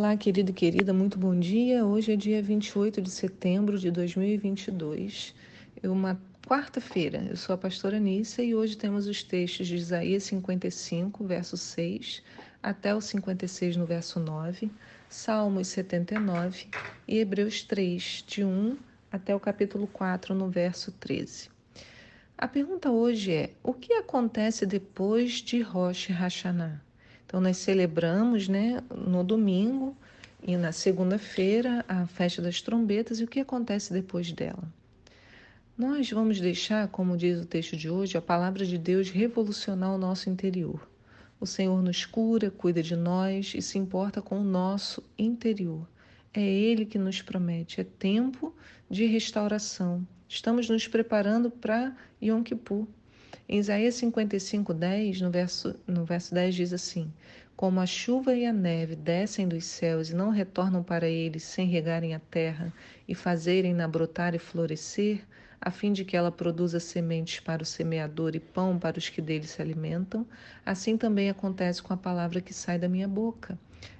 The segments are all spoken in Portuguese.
Olá, querido e querida, muito bom dia. Hoje é dia 28 de setembro de 2022, é uma quarta-feira. Eu sou a pastora Nícia e hoje temos os textos de Isaías 55, verso 6, até o 56, no verso 9, Salmos 79 e Hebreus 3, de 1 até o capítulo 4, no verso 13. A pergunta hoje é: o que acontece depois de Rosh Hashanah? Então, nós celebramos né, no domingo e na segunda-feira a festa das trombetas e o que acontece depois dela. Nós vamos deixar, como diz o texto de hoje, a palavra de Deus revolucionar o nosso interior. O Senhor nos cura, cuida de nós e se importa com o nosso interior. É Ele que nos promete, é tempo de restauração. Estamos nos preparando para Yom Kippur. Em Isaías 55, 10, no verso, no verso 10 diz assim: Como a chuva e a neve descem dos céus e não retornam para eles sem regarem a terra e fazerem-na brotar e florescer, a fim de que ela produza sementes para o semeador e pão para os que dele se alimentam, assim também acontece com a palavra que sai da minha boca.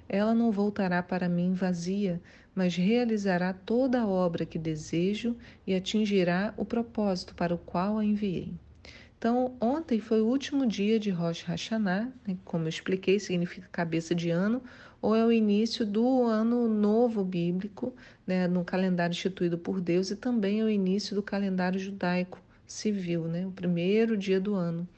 Ela não voltará para mim vazia, mas realizará toda a obra que desejo e atingirá o propósito para o qual a enviei. Então, ontem foi o último dia de Rosh Hashanah, né? como eu expliquei, significa cabeça de ano, ou é o início do ano novo bíblico, né? no calendário instituído por Deus, e também é o início do calendário judaico civil, né? o primeiro dia do ano.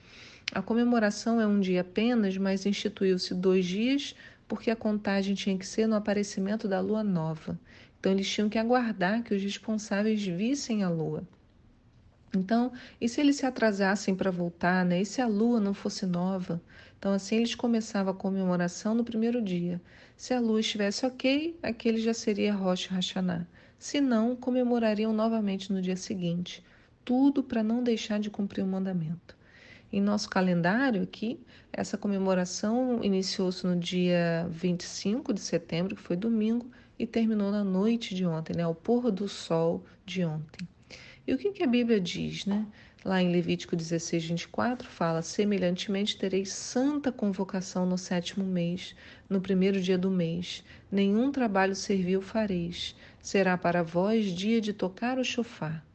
A comemoração é um dia apenas, mas instituiu-se dois dias, porque a contagem tinha que ser no aparecimento da lua nova. Então, eles tinham que aguardar que os responsáveis vissem a lua. Então, e se eles se atrasassem para voltar, né? E se a lua não fosse nova? Então, assim, eles começavam a comemoração no primeiro dia. Se a lua estivesse ok, aquele já seria Rosh Hashanah. Se não, comemorariam novamente no dia seguinte. Tudo para não deixar de cumprir o mandamento. Em nosso calendário aqui, essa comemoração iniciou-se no dia 25 de setembro, que foi domingo, e terminou na noite de ontem, né, ao pôr do sol de ontem. E o que, que a Bíblia diz, né? Lá em Levítico 16, 24, fala: Semelhantemente tereis santa convocação no sétimo mês, no primeiro dia do mês. Nenhum trabalho servil fareis. Será para vós dia de tocar o chofar.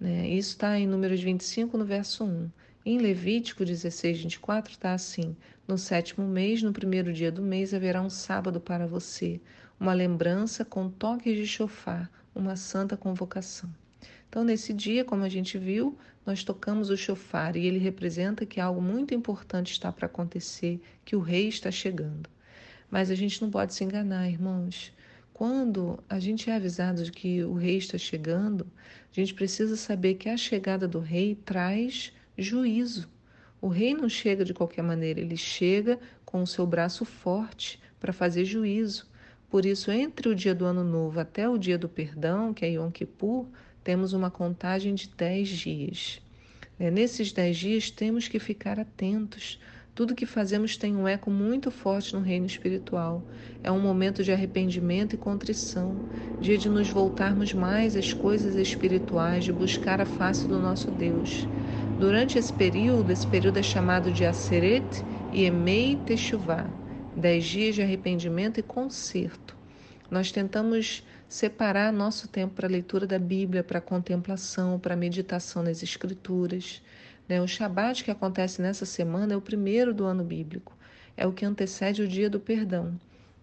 Né? Isso está em Números 25, no verso 1. Em Levítico 16, 24, está assim: No sétimo mês, no primeiro dia do mês, haverá um sábado para você, uma lembrança com toques de chofar, uma santa convocação. Então, nesse dia, como a gente viu, nós tocamos o chofar e ele representa que algo muito importante está para acontecer, que o rei está chegando. Mas a gente não pode se enganar, irmãos. Quando a gente é avisado de que o rei está chegando, a gente precisa saber que a chegada do rei traz juízo. O rei não chega de qualquer maneira, ele chega com o seu braço forte para fazer juízo. Por isso, entre o dia do ano novo até o dia do perdão, que é Yom Kippur, temos uma contagem de 10 dias. É, nesses 10 dias temos que ficar atentos. Tudo que fazemos tem um eco muito forte no reino espiritual. É um momento de arrependimento e contrição, dia de nos voltarmos mais às coisas espirituais, de buscar a face do nosso Deus. Durante esse período, esse período é chamado de Aseret e Emei Teshuvah, dez dias de arrependimento e conserto. Nós tentamos separar nosso tempo para a leitura da Bíblia, para a contemplação, para a meditação nas Escrituras. Né? O Shabat que acontece nessa semana é o primeiro do ano bíblico, é o que antecede o dia do perdão.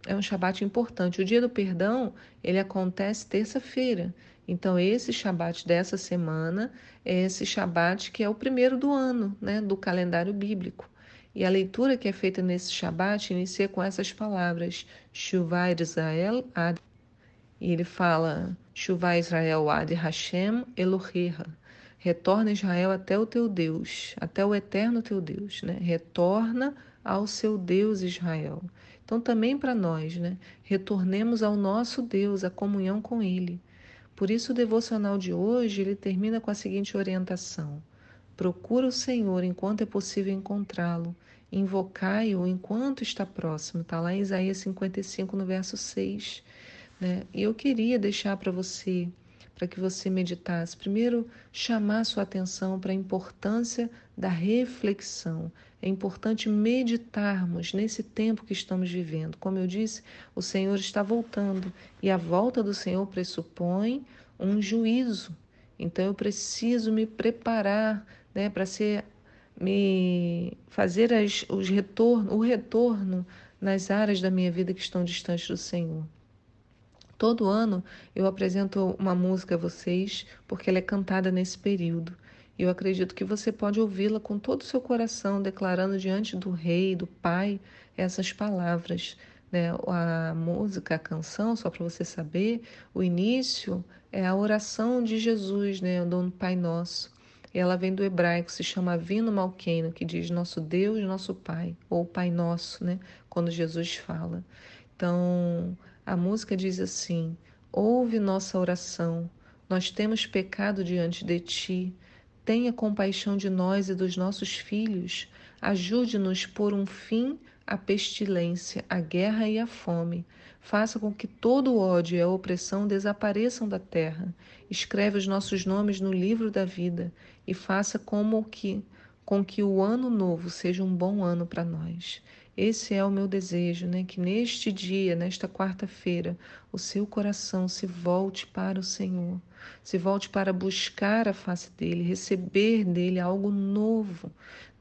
É um Shabat importante. O dia do perdão ele acontece terça-feira. Então, esse Shabat dessa semana é esse Shabat que é o primeiro do ano, né, do calendário bíblico. E a leitura que é feita nesse Shabat inicia com essas palavras: Shuvah Israel Ad e ele fala: Chuvá Israel ad Hashem Eloheha. Retorna Israel até o teu Deus, até o eterno teu Deus, né? Retorna ao seu Deus Israel. Então também para nós, né? Retornemos ao nosso Deus, a comunhão com ele. Por isso o devocional de hoje, ele termina com a seguinte orientação: Procura o Senhor enquanto é possível encontrá-lo. Invocai-o enquanto está próximo. Está lá em Isaías 55, no verso 6. Né? E eu queria deixar para você para que você meditasse. Primeiro, chamar sua atenção para a importância da reflexão. É importante meditarmos nesse tempo que estamos vivendo. Como eu disse, o Senhor está voltando e a volta do Senhor pressupõe um juízo. Então eu preciso me preparar né, para ser me fazer as, os retorno, o retorno nas áreas da minha vida que estão distantes do Senhor. Todo ano eu apresento uma música a vocês porque ela é cantada nesse período. Eu acredito que você pode ouvi-la com todo o seu coração, declarando diante do Rei, do Pai, essas palavras. Né? A música, a canção, só para você saber, o início é a oração de Jesus, né? do Pai Nosso. E ela vem do hebraico, se chama Vino Malqueno, que diz nosso Deus, nosso Pai, ou Pai Nosso, né? Quando Jesus fala. Então, a música diz assim: Ouve nossa oração, nós temos pecado diante de ti. Tenha compaixão de nós e dos nossos filhos. Ajude-nos por um fim à pestilência, à guerra e à fome. Faça com que todo o ódio e a opressão desapareçam da terra. Escreve os nossos nomes no livro da vida e faça como que com que o ano novo seja um bom ano para nós. Esse é o meu desejo, né? Que neste dia, nesta quarta-feira, o seu coração se volte para o Senhor, se volte para buscar a face dele, receber dele algo novo,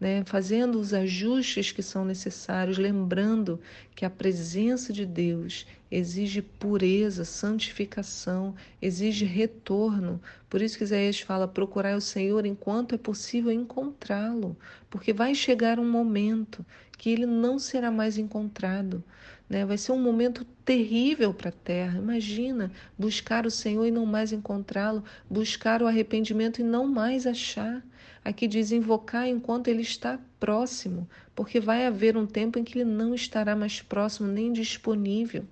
né? Fazendo os ajustes que são necessários, lembrando que a presença de Deus exige pureza, santificação, exige retorno. Por isso que Isaías fala: procurar o Senhor enquanto é possível encontrá-lo, porque vai chegar um momento que ele não será mais encontrado. Né? Vai ser um momento terrível para a terra. Imagina buscar o Senhor e não mais encontrá-lo, buscar o arrependimento e não mais achar. Aqui diz invocar enquanto ele está próximo, porque vai haver um tempo em que ele não estará mais próximo nem disponível.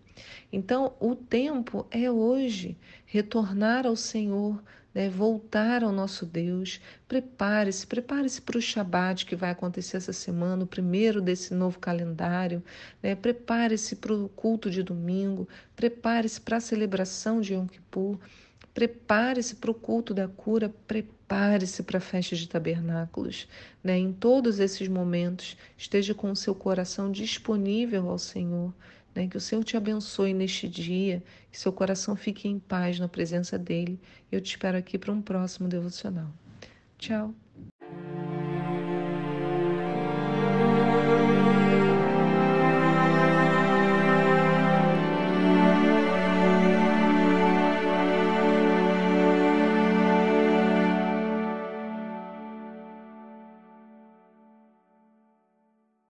Então, o tempo é hoje. Retornar ao Senhor, né, voltar ao nosso Deus. Prepare-se, prepare-se para o Shabat que vai acontecer essa semana, o primeiro desse novo calendário. Né? Prepare-se para o culto de domingo, prepare-se para a celebração de Yom Kippur. Prepare-se para o culto da cura, prepare-se para a festa de tabernáculos. Né? Em todos esses momentos, esteja com o seu coração disponível ao Senhor. Né? Que o Senhor te abençoe neste dia, que seu coração fique em paz na presença dele. Eu te espero aqui para um próximo devocional. Tchau.